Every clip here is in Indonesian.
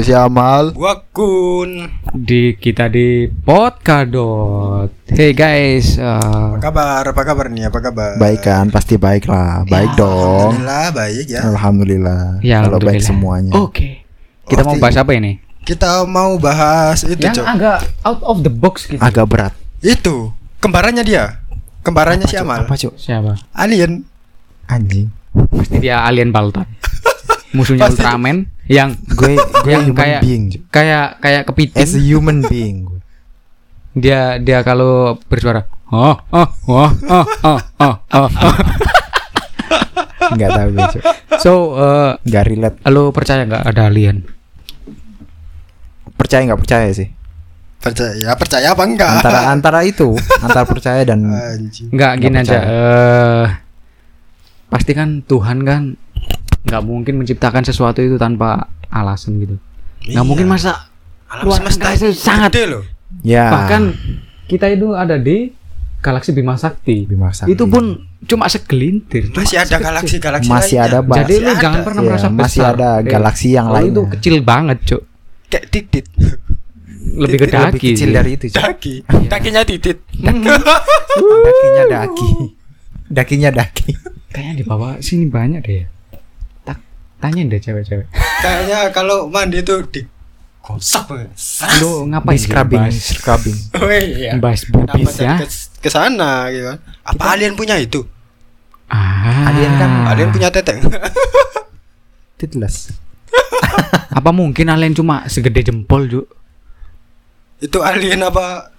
Gue si Amal. Gua Kun di kita di Podkadot. Hey guys, uh, Apa kabar? Apa kabar nih? Apa kabar? Baik kan? Pasti baik lah. Baik dong. Alhamdulillah baik ya Alhamdulillah. ya Kalau baik alhamdulillah. semuanya. Oke, kita mau Oke. bahas apa ini? Kita mau bahas itu Yang Cok agak out of the box gitu. Agak berat. Itu Kembarannya dia Kembarannya si Amal Apa cuk? Siapa? Alien Anjing. Pasti dia alien Balton. Musuhnya Pasti. Ultraman yang Gue gue Yang human kayak- being. Kayak kayak kepiting. As a human being. gue. Dia dia kalau bersuara, oh oh oh oh oh oh. oh. Enggak tahu gue cuk. So, uh, Enggak relate. lo percaya nggak ada alien? Percaya nggak percaya sih? Percaya percaya apa enggak? Antara antara itu, antara percaya dan Anjing Nggak gini Nggak aja. percaya. eh pasti kan Tuhan kan nggak mungkin menciptakan sesuatu itu tanpa alasan gitu. Nggak Iya. mungkin masa Alam luar semesta angkasa itu sangat- gede loh ya bahkan kita itu ada di galaksi Bima Sakti. Bima Sakti. Itu pun cuma segelintir. Masih cuma ada sekecil. galaksi-galaksi Masih lainnya. ada, Bang. Jadi lu Masih jangan ada. pernah Iya, merasa masih besar. ada Eh, galaksi yang kalau itu kecil banget, Cuk. Kayak titit Lebih ke Lebih daki. kecil sih. dari itu cuk. Daki Dakinya titit Dakinya daki. Dakinya daki. Kayaknya di bawah sini banyak deh. ya. Tak tanyain deh cewek-cewek. Kayaknya kalau mandi itu di gosok. Lu ngapain Di scrubbing, bahas, scrubbing. Oh iya. bahas bubis ya? ke, sana gitu kan? Apa alien punya itu? Ah. Alien kan- Alien punya teteng. Titles. Apa mungkin alien cuma segede jempol, Juk? itu alien apa?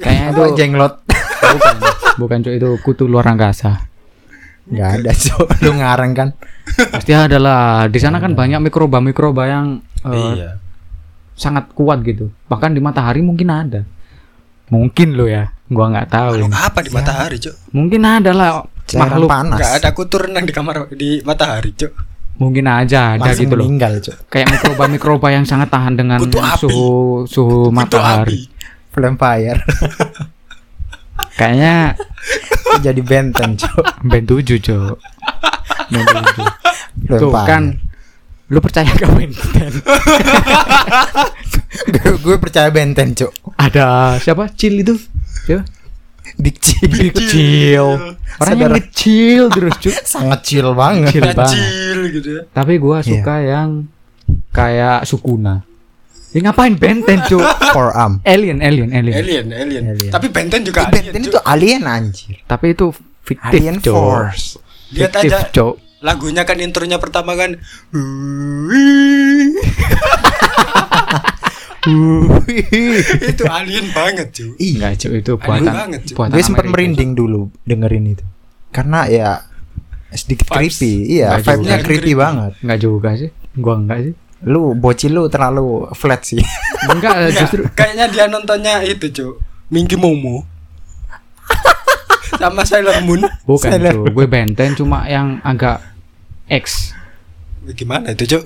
Kayaknya itu jenglot. bukan, bukan Cuk, itu kutu luar angkasa. Enggak ada, Cuk. Lu ngarang kan? Pasti ada lah. Di sana kan banyak mikroba-mikroba yang eh, Iya. sangat kuat gitu. Bahkan di matahari mungkin ada. Mungkin lo ya, gua nggak tahu. Makhluk ini. apa di matahari, Cuk? Mungkin ada lah makhluk. panas. Enggak ada kutu renang di kamar di matahari, Cuk. Mungkin aja ada Langsung gitu loh. meninggal, Cuk. Kayak mikroba-mikroba yang sangat tahan dengan Kutu api. suhu suhu Kutu matahari. api. Vampire. Kayaknya Jadi benteng, Cuk. band 7, Cuk. Band 7. Tuh kan lu percaya gak Benten? gue, percaya benten, Cuk. Ada siapa? Cil itu? Siapa? Dik Cil. Kecil. Orang yang kecil terus, Cuk. Sangat chill banget. Chill banget. Kecil gitu ya. Tapi gua suka yang kayak Sukuna. Ya ngapain Benten, Cuk? Forearm. Alien, alien, alien. Alien, alien. Alien. Tapi Benten juga Benten alien, itu Cuk. alien anjir. Tapi itu fiktif, Alien Cuk. Force. Lihat Fiktif, aja Cuk. lagunya kan intronya pertama kan itu alien banget cuy Enggak, Cuk, itu buatan banget, Cuk. buatan Gue sempat merinding dulu dengerin itu. Karena ya sedikit Vibes. creepy. Iya, vibe-nya creepy Creepy. banget. Enggak juga sih. Gua enggak sih. Lu bocil lu terlalu flat sih. Enggak, justru kayaknya dia nontonnya itu cuy Minky Momo sama Sailor Moon bukan, Sailor Cuk. Gue Benten cuma yang agak X gimana itu cuy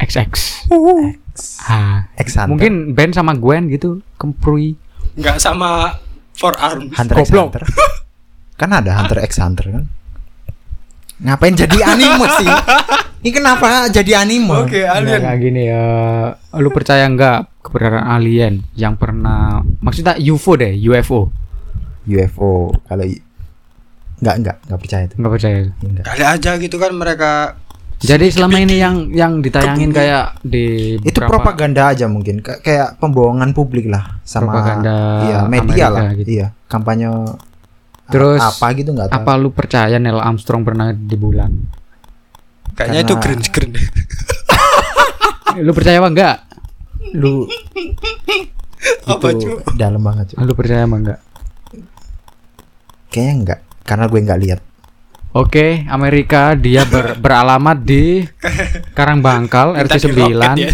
XX. Ah, X Hunter. mungkin Ben sama Gwen gitu, kemprui. nggak sama forearm Hunter X. Hunter. Kan ada Hunter X Hunter kan. Ngapain jadi anime sih? Ini kenapa jadi anime? oke alien Enggak gini ya. Lu percaya enggak keberadaan alien yang pernah maksudnya UFO deh, UFO. UFO kalau i- nggak nggak nggak percaya itu. Enggak percaya. Enggak. kali aja gitu kan mereka Jadi selama ini yang yang ditayangin kayak di Itu beberapa- propaganda aja mungkin Ka- kayak pembohongan publik lah sama Propaganda iya, media Amerika lah. gitu. Iya, kampanye Terus, apa gitu nggak tahu. Apa lu percaya Neil Armstrong pernah di bulan? Kayaknya itu green screen Lu percaya apa enggak? Lu apa itu dalam banget. Cuk. Lu percaya apa enggak? Kayaknya enggak karena gue nggak lihat. Oke, Amerika dia ber- beralamat di Karangbangkal Minta RT 9 di roket ya.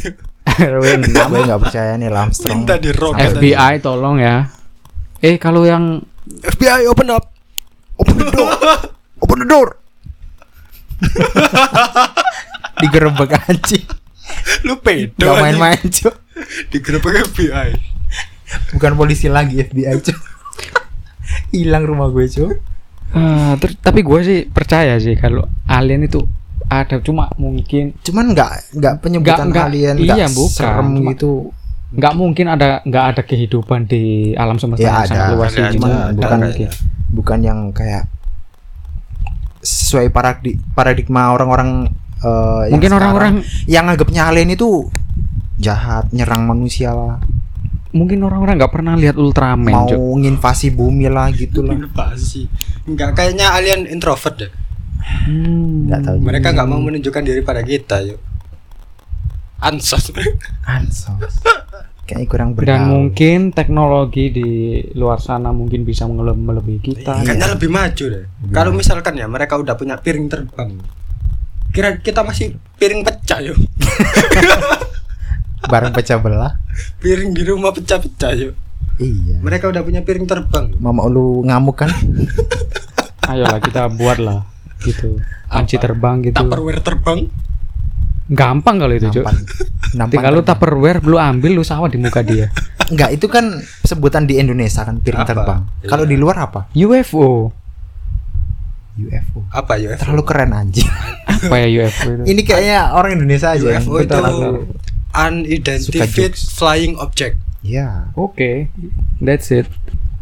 RW 6 gue nggak percaya nih Armstrong. minta di roket FBI tolong ya. Eh kalau yang FBI open up Open the door. Open the door. Digerebek anjing. lu pedo Gak main-main, Cuk. digerebek FBI Bukan polisi lagi FBI, Cuk. Hilang rumah gue, Cuk. Ah, ter- tapi gue sih percaya sih kalau alien itu ada cuma mungkin Cuman nggak nggak penyebutan nggak- alien iya, nggak bukan. serem Cuma- gitu. nggak mungkin ada nggak ada kehidupan di alam semesta Ya, yang ada. sangat luas Ada, ini bukan. Bukan yang kayak sesuai paradi- paradigma orang-orang eh, yang Mungkin orang-orang yang anggapnya alien itu jahat, nyerang manusia lah, mungkin orang-orang nggak pernah lihat Ultraman, mau Cuk. nginvasi bumi lah gitu lah. Invasi. Enggak kayaknya alien introvert deh. Hmm. Nggak tahu. Mereka nggak mau menunjukkan diri pada kita, yuk. Ansos. Ansos. Kayaknya kurang Dan mungkin teknologi di luar sana mungkin bisa mele- melebihi kita. Kayaknya lebih maju deh. Kalau misalkan ya mereka udah punya piring terbang. Kira kita masih piring pecah yuk. bareng pecah belah. Piring di rumah pecah-pecah yuk. Iya. Mereka udah punya piring terbang. Mama lu ngamuk kan? Ayolah kita buatlah gitu. Panci Apa? terbang gitu. Tupperware terbang. Gampang kalau itu. Nampan. Nampan Tinggal lu terbang. Tupperware lu ambil lu sawat di muka dia. Enggak, itu kan sebutan di Indonesia kan piring Apa? terbang. Iya. Kalau di luar apa? UFO. UFO. Apa ya? Terlalu keren anjing. Apa ya UFO itu? Ini kayaknya orang Indonesia aja yang UFO itu terlalu unidentified flying object. ya Oke. That's it.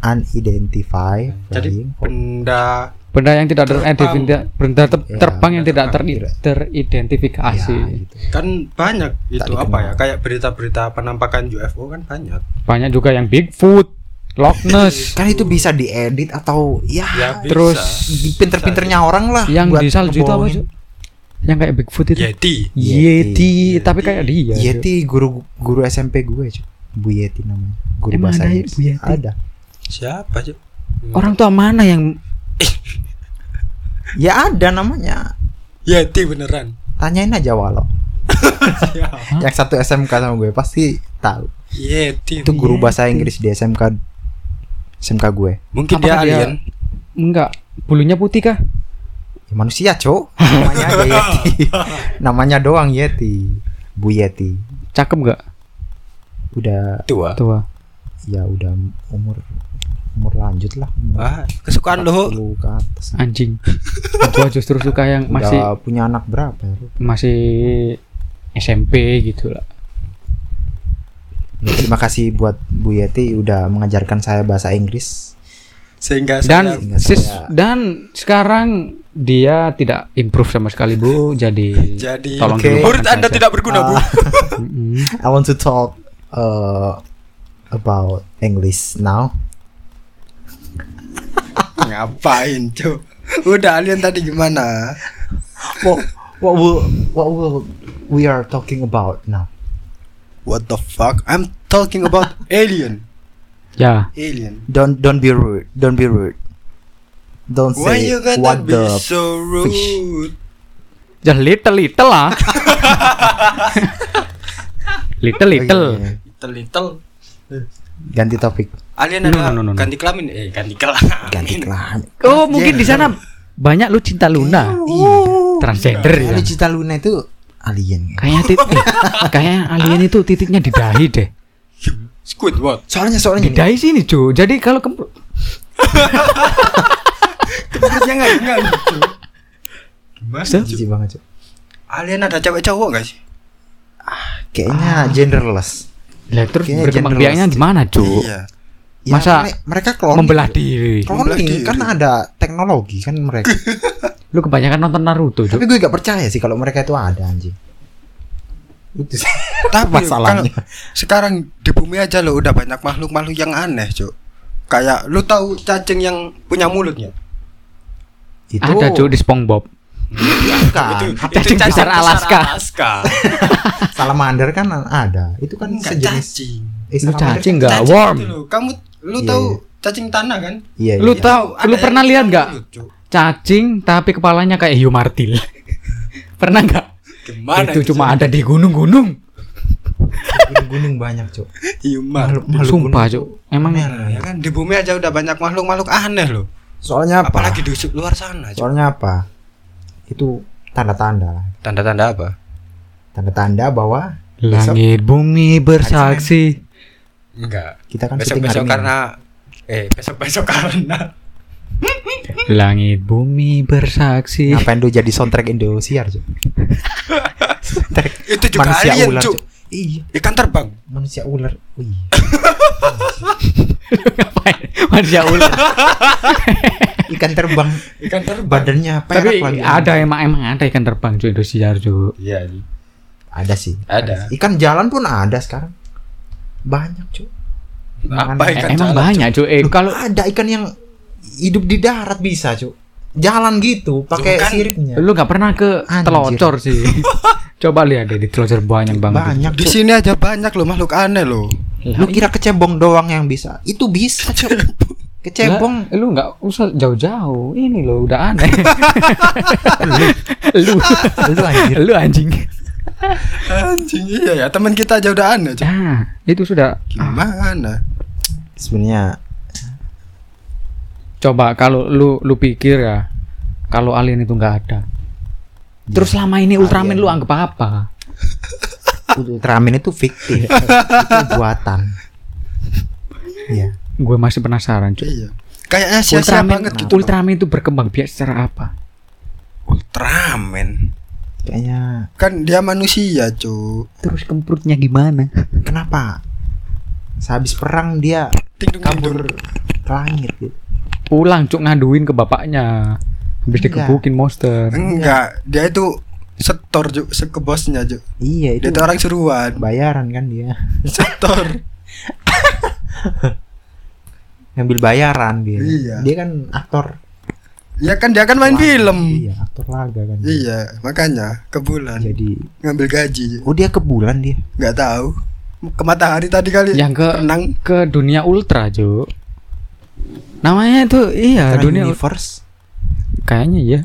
unidentified Jadi flying benda Benda yang tidak teridentifikasi, benda ter- Ya, terbang yang tidak ter- teridentifikasi. Ya, gitu. kan banyak itu Tak apa ya? Kayak berita-berita penampakan UFO kan banyak. Banyak juga yang Bigfoot, Loch Ness, Kan itu bisa diedit atau ya, Ya, bisa. terus pinter-pinternya orang lah yang buat di salju itu apa. Cuk? Yang kayak Bigfoot itu. Yeti. Yeti, Yeti. tapi kayak dia. Yeti guru guru SMP gue cuy. Bu Yeti namanya. Guru Emang bahasa ada Inggris. Bu Yeti? Ada. Siapa sih? Orang tua mana yang Ya ada namanya. Yeti beneran. Tanyain aja walau. Yang satu SMK sama gue pasti tahu. Yeti. Itu guru bahasa Inggris di SMK SMK gue. Mungkin Apakah dia dia- alien. enggak bulunya putih kah? Ya, manusia, Cok. Namanya aja Yeti. namanya doang Yeti. Bu Yeti. Cakep enggak? Udah Tua. Tua. ya udah umur umur lanjut lah. Umur Ah, kesukaan lo. 40 ke atas. Anjing. Gua justru suka yang masih Udah punya anak berapa ya? masih SMP gitu lah. Ya, terima kasih buat Bu Yeti udah mengajarkan saya bahasa Inggris. Sehingga Dan Sehingga sis- saya- dan sekarang dia tidak improve sama sekali Bu. Jadi Jadi tolong dilupakan murid Anda saja. tidak berguna, Bu. Ah. I want to talk uh, about English now. Ngapain, Cuk? Udah alien tadi gimana? What what will what will we are talking about now? What the fuck? I'm talking about alien. Ya, Alien. Don't don't be rude. Don't be rude. Don't Why say you gotta what be the so rude? just little little lah. little little. Little little. Ganti topik. Alien No, ada no, no, no, no. ganti kelamin eh ganti kelamin. Ganti kelamin. Oh, mungkin di sana banyak lu cinta Luna. Transgender ya. Kalau Cita Luna itu alien. ya. Kayaknya tit eh, kayak alien itu titiknya di dahi deh. Squidward. Soalnya soalnya Di dahi sini, cu. Jadi kalau ke Jangan jangan gitu. Gimana? Bisa? Cuk? jijik banget, Cuk. Alien ada cewek cowok gak sih? Kayaknya Ah. genderless. Lah terus berkembang biaknya gimana, cu? Iya. Ya, Masa mere- mereka cloning. Membelah diri. Membelah Cloning diri. kan ada teknologi kan mereka. Lu kebanyakan nonton Naruto. Tapi gue gak percaya sih kalau mereka itu ada anjing. Itu sih Tapi masalahnya. sekarang di bumi aja lo udah banyak makhluk-makhluk yang aneh, Cuk. Kayak lu tahu cacing yang punya mulutnya? Itu Ada, cu, di SpongeBob. bukan. Cacing besar Alaska. Alaska. Salamander kan ada. Itu kan Enggak sejenis cacing. eh, salamander cacing kan- enggak? Cacing Worm. itu. Kamu lu Iya, tahu iya. cacing tanah kan? Iya, Lu iya. tahu, Ada lu pernah lihat nggak? Cuk. Cacing tapi kepalanya kayak hiu martil. pernah nggak? Gimana itu cuma ada di gunung-gunung. gunung-gunung banyak, Cuk. Humor. Makhluk- makhluk Sumpah, gunung. cu. Emang Ya kan di bumi aja udah banyak makhluk-makhluk aneh loh. Soalnya apa? Apalagi di luar sana. Cuk. Soalnya apa? Itu tanda-tanda. Tanda-tanda apa? Tanda-tanda bahwa besok langit bumi bersaksi. Enggak. kita kan Besok-besok Minggu. karena eh besok-besok karena Langit bumi bersaksi. Ngapain lu jadi soundtrack Indosiar, Cuk? soundtrack Itu juga manusia alien, ular, Cuk. Cuk. Iya, Ikan terbang. manusia ular. Wih. Ngapain? Manusia ular. Ikan terbang. Ikan terbang. Badannya perak Tapi lagi. ada emang emang ada ikan terbang cuy Indosiar cuy. Iya. Ada sih. Ada. Ikan jalan pun ada sekarang. Banyak, Cuk. Apa Eh, ikan emang banyak cuy. Eh, kalau ada ikan yang hidup di darat bisa, Cuk. Jalan gitu, pakai kan- siripnya. lu nggak pernah ke Anjir. telocor sih. Coba lihat deh di telocor banyak banget. Banyak, Di sini aja banyak loh makhluk aneh loh. Lah, Lu kira kecebong doang yang bisa? Itu bisa, Cuk. Kecebong Lah, lu nggak usah jauh-jauh. Ini loh udah aneh. lu, lu anjir. lu anjing. Anjing iya ya, teman kita aja udah aneh. Cuk. Ah, itu sudah. Gimana? Sebenarnya Coba kalau lu lu pikir ya, kalau alien itu nggak ada. Terus selama ini Ultraman Alien. lu anggap apa? Ultraman itu fiktif. itu buatan. Iya. Gue masih penasaran, cuy. Iya. Kayaknya sia-sia Ultraman, banget gitu. Ultraman itu berkembang biak secara apa? Ultraman. Kayaknya Kan dia manusia, Cuk. Terus kemprutnya gimana? kenapa? Sehabis perang dia Ting dung, ting kabur ke langit gitu. Pulang cuk ngaduin ke bapaknya. Habis Enggak. dikebukin monster. Enggak, dia itu setor Cuk, se ke bosnya, Cuk. Iya, itu Dia itu orang seruan. bayaran kan dia. Setor. Ngambil bayaran dia. Iya. Dia kan aktor. Ya kan dia kan main laga. film. Iya, aktor laga kan. dia. Iya, makanya ke bulan Jadi ngambil gaji. oh dia ke bulan dia. Nggak tahu. Ke matahari tadi kali. Yang ke renang. ke dunia ultra, Cuk. Namanya itu iya, Ultra dunia Universe. kayaknya iya.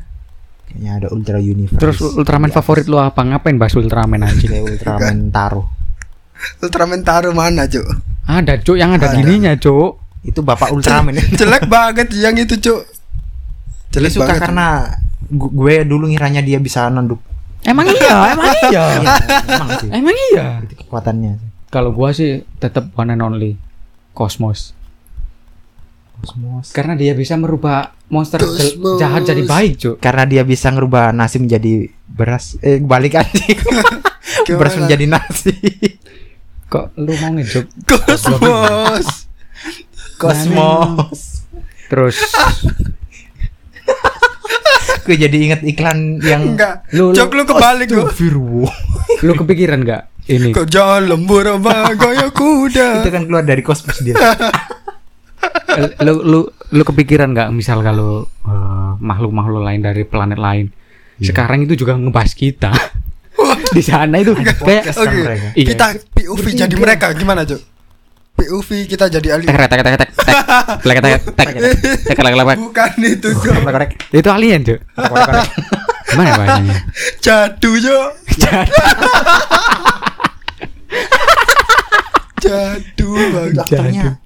Kayaknya ada Ultra Universe. Terus Ultraman atas. favorit lu apa? Ngapain bahas Ultraman anjing? Kayak Ultraman Taro. Ultraman taruh mana, Cuk? ada, Cuk, yang ada Ada. gininya, Cuk. Itu Bapak Ultraman. Jelek banget yang itu, Dia Jelek suka banget. karena gu- gue dulu ngiranya dia bisa nunduk. Emang iya, emang iya. Iya, emang sih. Emang iya. Itu kekuatannya. Kalau gua sih tetap one and only Cosmos. Kosmos. Karena dia bisa merubah monster Cosmos. jahat jadi baik, Cuk. Karena dia bisa ngerubah nasi menjadi beras. Eh balik aja. beras menjadi nasi. Kok lu mau ngejuk Kosmos. Kosmos. terus gue jadi inget iklan yang Enggak. Lu- lu- Cok lu kebalik gua. Astagfirullah. lu kepikiran nggak ini Kau jalan berubah gaya kuda. Itu kan keluar dari kosmos dia. lu lu lu kepikiran nggak misal kalau eh, makhluk-makhluk lain dari planet lain sekarang itu juga ngebahas kita di sana itu kayak mereka. Iya. kita POV jadi mereka gimana, Cuk? POV kita jadi alien. Tek tek tek tek tek. Tek tek tek tek tek Bukan itu, Cuk. Itu alien, Cuk. Gimana bahasanya? Jadu, Cuk. Jadu. Jadu, banget.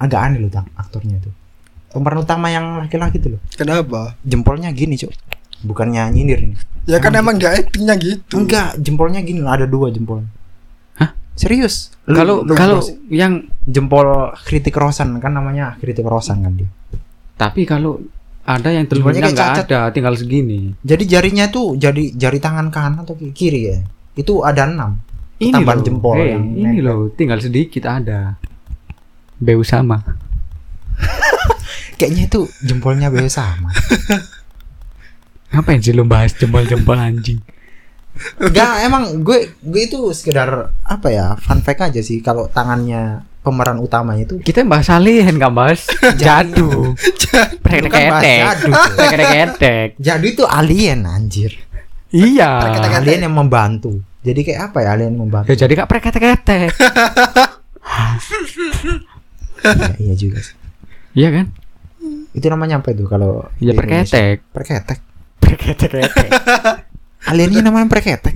Agak aneh loh, Tang, aktornya itu. Pemeran utama yang laki-laki itu loh. Kenapa? Jempolnya gini, Cuk. Bukannya nyindir ini. Ya kan emang dia actingnya gitu. Enggak, jempolnya gini loh, ada dua jempolnya Serius? Kalau kalau yang jempol kritik rosan kan namanya kritik rosan kan dia. tapi kalau ada yang kayak nggak ada tinggal segini Jadi jarinya tuh jadi jari tangan kanan atau ki- kiri ya. Itu ada enam. ini Tambahan loh jempol eh, yang ini nempel. loh tinggal sedikit ada beu sama Kayaknya itu jempolnya beo sama. ngapain sih lu bahas jempol-jempol anjing Enggak, emang gue gue itu sekedar apa ya fun fact aja sih kalau tangannya pemeran utamanya itu kita bahas alien nggak bahas jadu bahas jadu. Prek-prek-ketek. Jadi itu alien anjir. iya. Alien yang membantu. Jadi kayak apa ya alien membantu? ya jadi kak prek-ketek Iya, iya juga sih. iya kan Itu namanya apa itu kalau ya perketek Perketek. perketek Aliennya namanya perketek.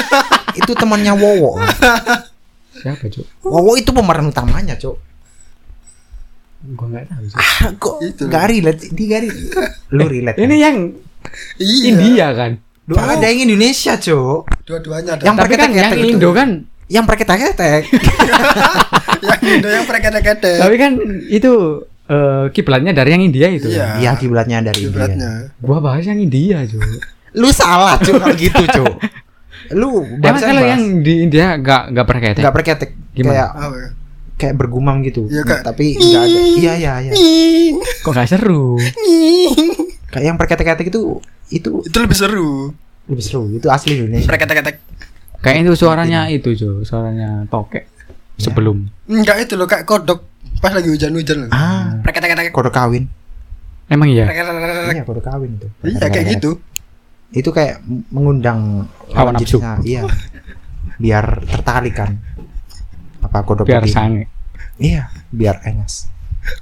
itu temannya Wowo. siapa cuk Wowo itu pemeran utamanya, Cok. gua nggak tahu Cuk. Ah, kok Itu. nggak relate? Di relate. Lu relate. ini yang Iya. India kan Lu ada yang Indonesia, Cok. Dua-duanya ada. Yang tapi kan yang itu. Indo kan Yang perketek-ketek. yang Indo yang preketek-ketek. tapi kan itu eh, kiblatnya dari yang India itu. Iya. Iya kiblatnya dari India. Kiblatnya. Gua bahas yang India, cuy. Lu salah cuy kalau gitu cuy. Lu Emang kalau bahas- yang di India gak gak pernah ketek? nggak berketek Gimana? kayak Apa ya? kayak bergumam gitu. Iya, kayak- tapi enggak ada. Iya iya iya. Kok gak seru? Kayak yang berketek-ketek itu itu Itu lebih seru. lebih seru. Itu asli Indonesia. Mereka ketek Kayak itu suaranya itu, cuy. Suaranya tokek. Sebelum. Enggak itu loh kayak kodok pas lagi hujan-hujan loh. Ah, Mereka ketek kode kawin. Emang iya? Iya, kode kawin itu. Iya kayak gitu. Itu kayak mengundang Hawa lawan nafsu. Iya. Biar tertarik kan. Apa kodok Biar begini. sange. Iya, biar engas.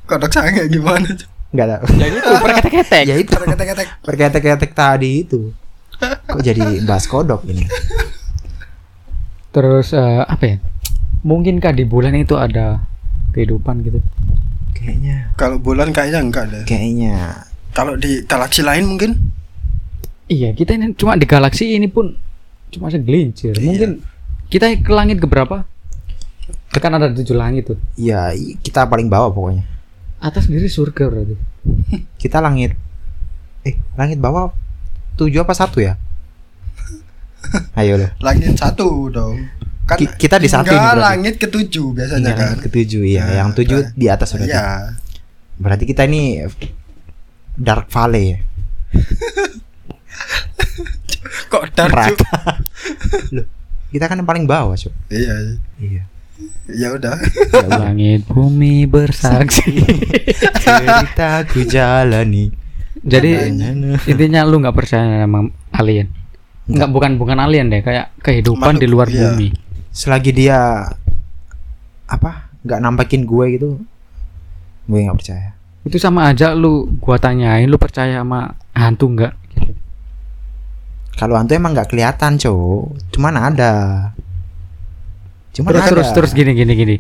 Kodok sange gimana tuh? Enggak ada. Ya itu berketek-ketek. ya itu Mereka ketek berketek-ketek tadi itu. Kok jadi bahas kodok ini? Terus eh, apa ya? Mungkinkah di bulan itu ada kehidupan gitu? Kayaknya Kalau bulan kayaknya enggak deh. kayaknya Kalau di galaksi lain mungkin Iya, kita ini cuma di galaksi ini pun cuma segelincir. Iya. Mungkin kita ke langit ke berapa? Kan ada tujuh langit tuh. ya i- kita paling bawah pokoknya. Atas sendiri surga berarti. Kita langit eh langit bawah tujuh apa satu ya? Ayo loh. langit satu dong. Kan Ki- kita di satu ini enggak, berarti. langit ketujuh biasanya Iya, kan. langit ketujuh iya, Nah, yang tujuh nah. di atas berarti. Iya. Berarti kita ini Dark Valley ya. Kok dark. Loh, kita kan yang paling bawah, Cuk. Iya. Iya. Ya udah. langit bumi bersaksi. Cerita ku jalani. Jadi intinya lu nggak percaya sama alien? Nggak bukan bukan alien deh, kayak kehidupan Makhluk, di luar iya. bumi. Selagi dia apa? nggak nampakin gue gitu, gue nggak percaya. Itu sama aja lu gua tanyain lu percaya sama hantu nggak? Gitu. Kalau hantu emang nggak kelihatan, Cuk. Cuman ada. Cuman Terus ada. terus terus gini gini gini.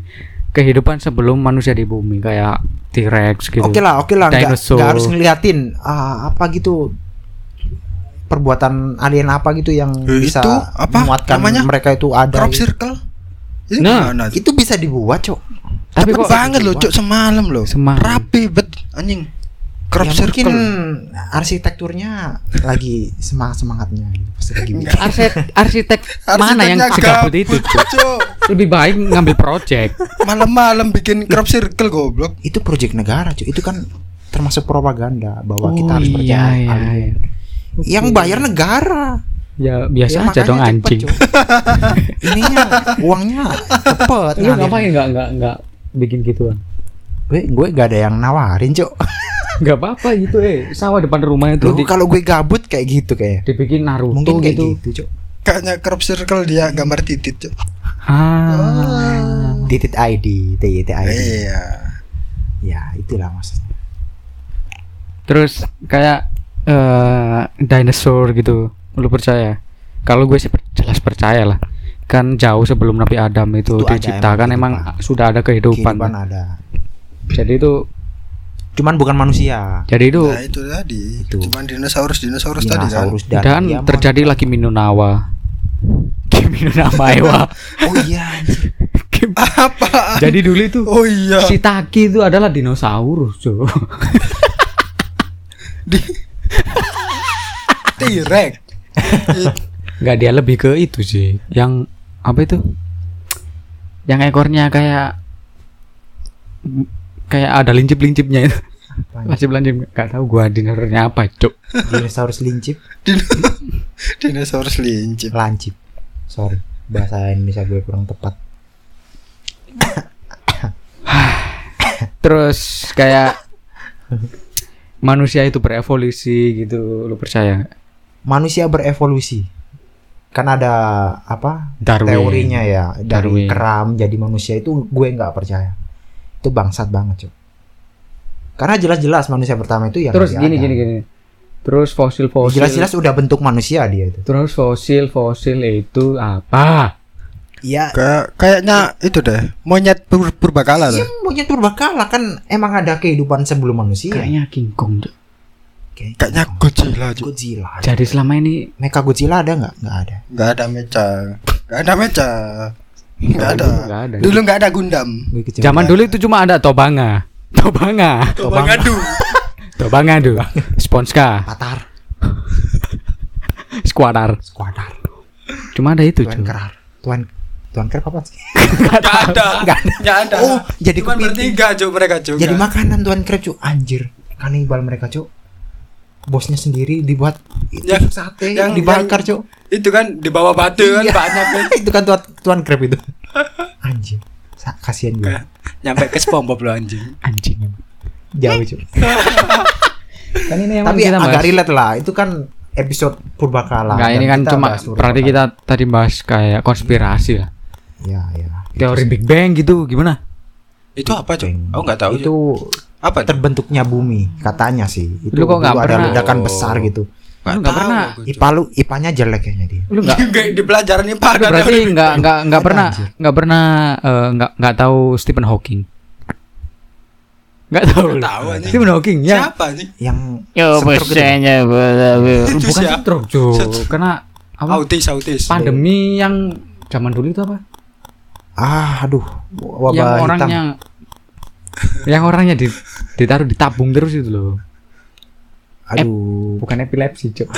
Kehidupan sebelum manusia di bumi kayak T-Rex gitu. Oke lah, oke lah, nggak harus ngeliatin ah, apa gitu perbuatan alien apa gitu yang Eh, bisa itu apa menguatkan namanya? mereka itu ada. Crop gitu. circle. Itu Nah, gimana? Itu bisa dibuat, Cuk. Tapi Cepet kok banget loh, Cuk, semalam loh. Semalam. Rapi bet anjing. Crop ya circle. mungkin arsitekturnya lagi semangat semangatnya gitu, pasti lagi arsitek arsitek mana yang segabut itu? Lebih baik ngambil project. Malam-malam bikin crop circle goblok. itu proyek negara cuy itu kan termasuk propaganda bahwa kita Oh, harus iya, percaya iya, alien. iya. yang bayar negara Ya biasa Ya, aja dong cepet, anjing. cuy. ininya uangnya cepet Lu ngalir. ngapain nggak nggak nggak bikin gituan? gue gue gak ada yang nawarin cok Nggak apa-apa gitu eh sawah depan rumah itu Loh, di, kalau gue gabut kayak gitu kayak dibikin Naruto mungkin kayak gitu. gitu cok Kayaknya crop circle dia gambar titit, Cuk. Ah. titit ID TIT ID Iya. ya itulah maksudnya Terus kayak eh dinosaur gitu. Lu percaya? Kalau gue sih per- jelas percaya lah. Kan jauh sebelum Nabi Adam itu, Itu diciptakan emang emang, sudah ada kehidupan. kehidupan ada Jadi itu cuman bukan manusia jadi itu Nah, itu tadi. Itu. Cuman dinosaurus dinosaurus tadi kan. dinosaurus dan, dan terjadi lagi Minunawa. Minunawa Ewa. oh iya. Apa? Jadi dulu itu Oh iya. si Taki itu adalah dinosaurus, cuy. T-Rex. Enggak dia lebih ke itu sih. Yang apa itu? Yang ekornya kayak kayak ada lincip-lincipnya itu. Apaan? Lincip-lincip enggak tahu gua dinosaurusnya apa, cuk. dinosaurus lincip Dino- dinosaurus lincip. lancip sorry bahasa Indonesia gue kurang tepat Terus kayak manusia itu berevolusi gitu, lu percaya nggak? manusia berevolusi kan ada apa Darwin. teorinya ya dari Darwin. keram jadi manusia itu gue nggak percaya itu bangsat banget cuy karena jelas-jelas manusia pertama itu ya Terus masih gini ada. gini gini. Terus fosil-fosil. jelas-jelas udah bentuk manusia dia itu Terus fosil-fosil itu apa? Iya Kayak kayaknya itu deh, monyet pur purbakala Iya, tuh. monyet purbakala kan emang ada kehidupan sebelum manusia. Kayaknya King Kong. Cuk. Kayaknya Godzilla juga. Godzilla. Jadi selama ini Mecha Godzilla ada nggak? Nggak ada. Nggak ada mecha. Nggak ada mecha. Nggak ada. Nggak ada. Dulu nggak ada Gundam. Zaman dulu itu cuma ada Tobanga. Tobanga. Tobangadu. Tobanga tuh. Sponska. Patar, Squadar. Squadar, Cuma ada itu, Tuan. Kerar, Tuan Tuan Kerar apa sih? Gak ada. Nggak ada. Oh, jadi kepiting. bertiga cuk mereka cuk. Jadi makanan Tuan Krab cu anjir kanibal mereka cu bosnya sendiri dibuat itu Yang- sate yang- dibakar yang- cu Itu kan di bawah batu kan Iya. banyak kan. itu kan tuan tuan Krab itu anjir Sa- kasihan gue Kayak Nyampe ke SpongeBob lo anjing. Anjing. jauh cu Kan ini emang tapi kita agak bahas- relate lah itu kan episode purbakala Enggak, ini kan cuma berarti kita tadi bahas kayak konspirasi lah. ya ya Teori Big Bang gitu gimana? Itu apa? Bang. Aku nggak tahu. itu apa? terbentuknya bumi katanya sih itu Lu kok nggak ada pernah- ledakan Oh. besar gitu nggak pernah. IPA lu IPA-nya jelek kayaknya dia Lu enggak Nggak di pelajaran ini pada berarti enggak enggak enggak Ada, pernah enggak pernah eh, enggak enggak tahu Stephen Hawking. Enggak tahu. Nggak lu. tahu, anjing. Stephen Hawking ya. Siapa nih? yang Yo stroke gitu. Itu Bukan stroke, Cuk. Set- Karena apa? Autis autis. Pandemi yang zaman dulu itu apa? ah aduh wabah yang hitam orangnya yang orangnya di, ditaruh di tabung terus itu loh. aduh Bukan epilepsi, Cuk.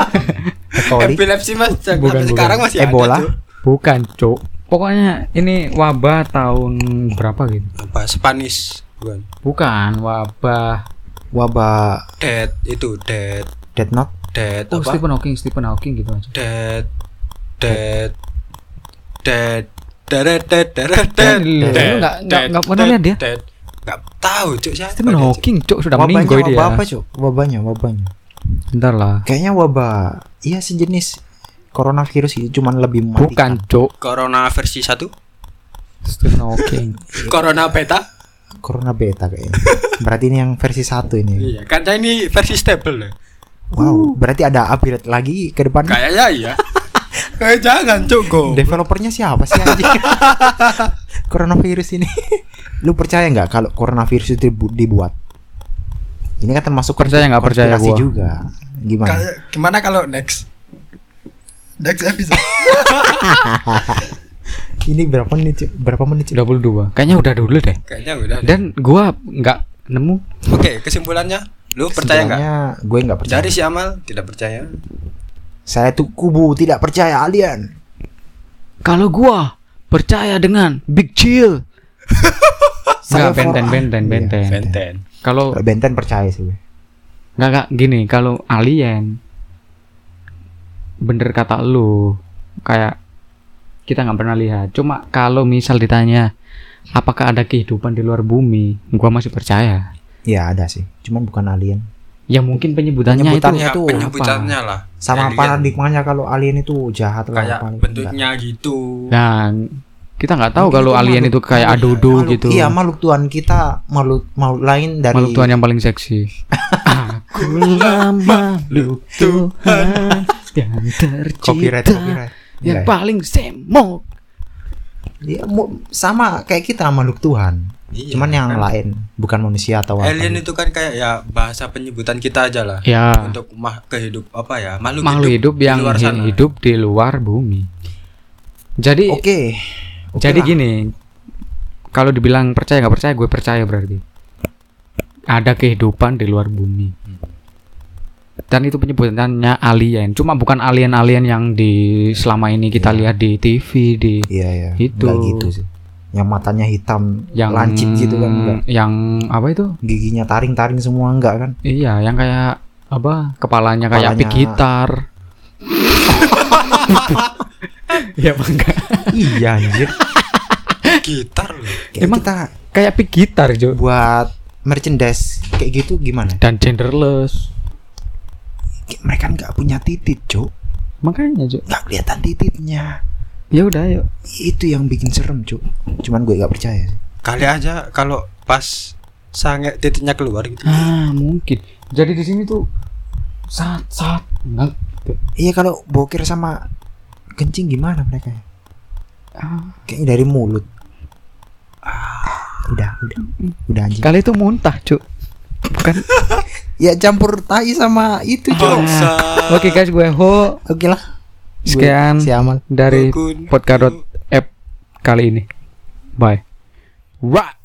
Coli Epilepsi mas Bukan, bukan. sekarang masih Ebola? ada. Cuk. Bukan, Cuk. Pokoknya ini wabah tahun berapa gitu? Apa? Spanish bukan? Bukan wabah. wabah Dead itu dead Dead Note dead Oh, apa? Stephen Hawking, Stephen Hawking gitu aja. Dead dead dead dead dead dead Lu nggak- pernah lihat dia? nggak tahu cuk siapa Stephen? Hawking, Cuk, sudah meninggal dia. wabah apa cuk wabahnya wabahnya Bentar lah. kayaknya wabah iya sejenis coronavirus itu cuman lebih mematikan. Bukan, Cuk. Corona versi 1 Stephen Hawking. Corona beta corona beta kayaknya berarti ini yang versi satu ini iya kan ini versi stable ya wow berarti ada upgrade lagi ke depan kayaknya iya eh jangan cuk go developernya siapa sih anjing? Coronavirus ini. Lu percaya nggak kalau coronavirus itu dibu- dibuat? Ini kan termasuk Percaya nggak? Percaya gua. juga. Gimana? Kayak- gimana kalau next? Next episode. Ini berapa menit berapa menit Cuk? 22. Kayaknya udah dulu deh. kayaknya udah deh. Dan gua nggak nemu. Oke kesimpulannya. Lu percaya nggak? Gue nggak percaya. Dari si Amal tidak percaya saya tuh kubu tidak percaya alien kalau gua percaya dengan Big Chill. Saya Enggak benten for- benten Iya, benten. Benten Kalau Benten percaya sih nggak nggak gini, kalau alien bener kata lu kayak kita nggak pernah lihat. Cuma kalau misal ditanya apakah ada kehidupan di luar bumi, gua masih percaya. Ya ada sih, cuman bukan alien. Ya mungkin penyebutannya, Penyebutannya itu itu penyebutannya lah Sama Alien. paradigmanya kalau alien itu jahat lah. kayak paling bentuknya gitu Nah, kita nggak tahu Mungkin kalau itu alien makhluk- itu kayak adudu makhluk- gitu. Iya, makhluk Tuhan kita makhluk makhluk lain dari Makhluk Tuhan yang paling seksi. Akulah makhluk Tuhan yang tercipta copyright copyright. yang Enggak ya? paling semok. Dia mu- sama kayak kita makhluk Tuhan. Iya, cuman yang kan. lain bukan manusia atau apa. alien itu kan kayak ya bahasa penyebutan kita aja lah Ya, untuk mah kehidup apa ya makhluk, makhluk hidup, di yang luar hi- sana. hidup di luar bumi. Jadi, Oke. Oke jadi lah. gini, kalau dibilang percaya nggak percaya, gue percaya berarti ada kehidupan di luar bumi. Dan itu penyebutannya alien. Cuma bukan alien-alien yang di selama ini kita Iya. lihat di TV, di Iya ya. Itu. Enggak gitu sih. Yang matanya hitam, yang lancip gitu kan enggak. Yang apa itu? Giginya taring-taring semua enggak kan? Iya, yang kayak apa? Kepalanya kayak pick gitar. Iya, apa enggak? iya anjir. gitar Kayak Emang- kita Kayak pick gitar, Jo. buat merchandise kayak gitu gimana? Dan genderless. Mereka nggak punya titit, Cuk. Makanya, Jo. Nggak kelihatan tititnya. Ya udah, yuk. Itu yang bikin serem, Cuk. Cuman gue nggak percaya sih. kali aja kalau pas sange titiknya keluar gitu Ah, mungkin. Jadi di sini tuh saat saat nggak Iya kalau boker sama kencing gimana mereka? ya? ah, Kayaknya dari mulut. Ah, udah, udah, udah anjing. kali itu muntah, Cuk. Bukan. Ya campur tai sama itu, Cuk. Oke, guys, gue Ho Oke lah. Sekian si Amal. dari Dukun. podcast app kali ini. Bye. Right.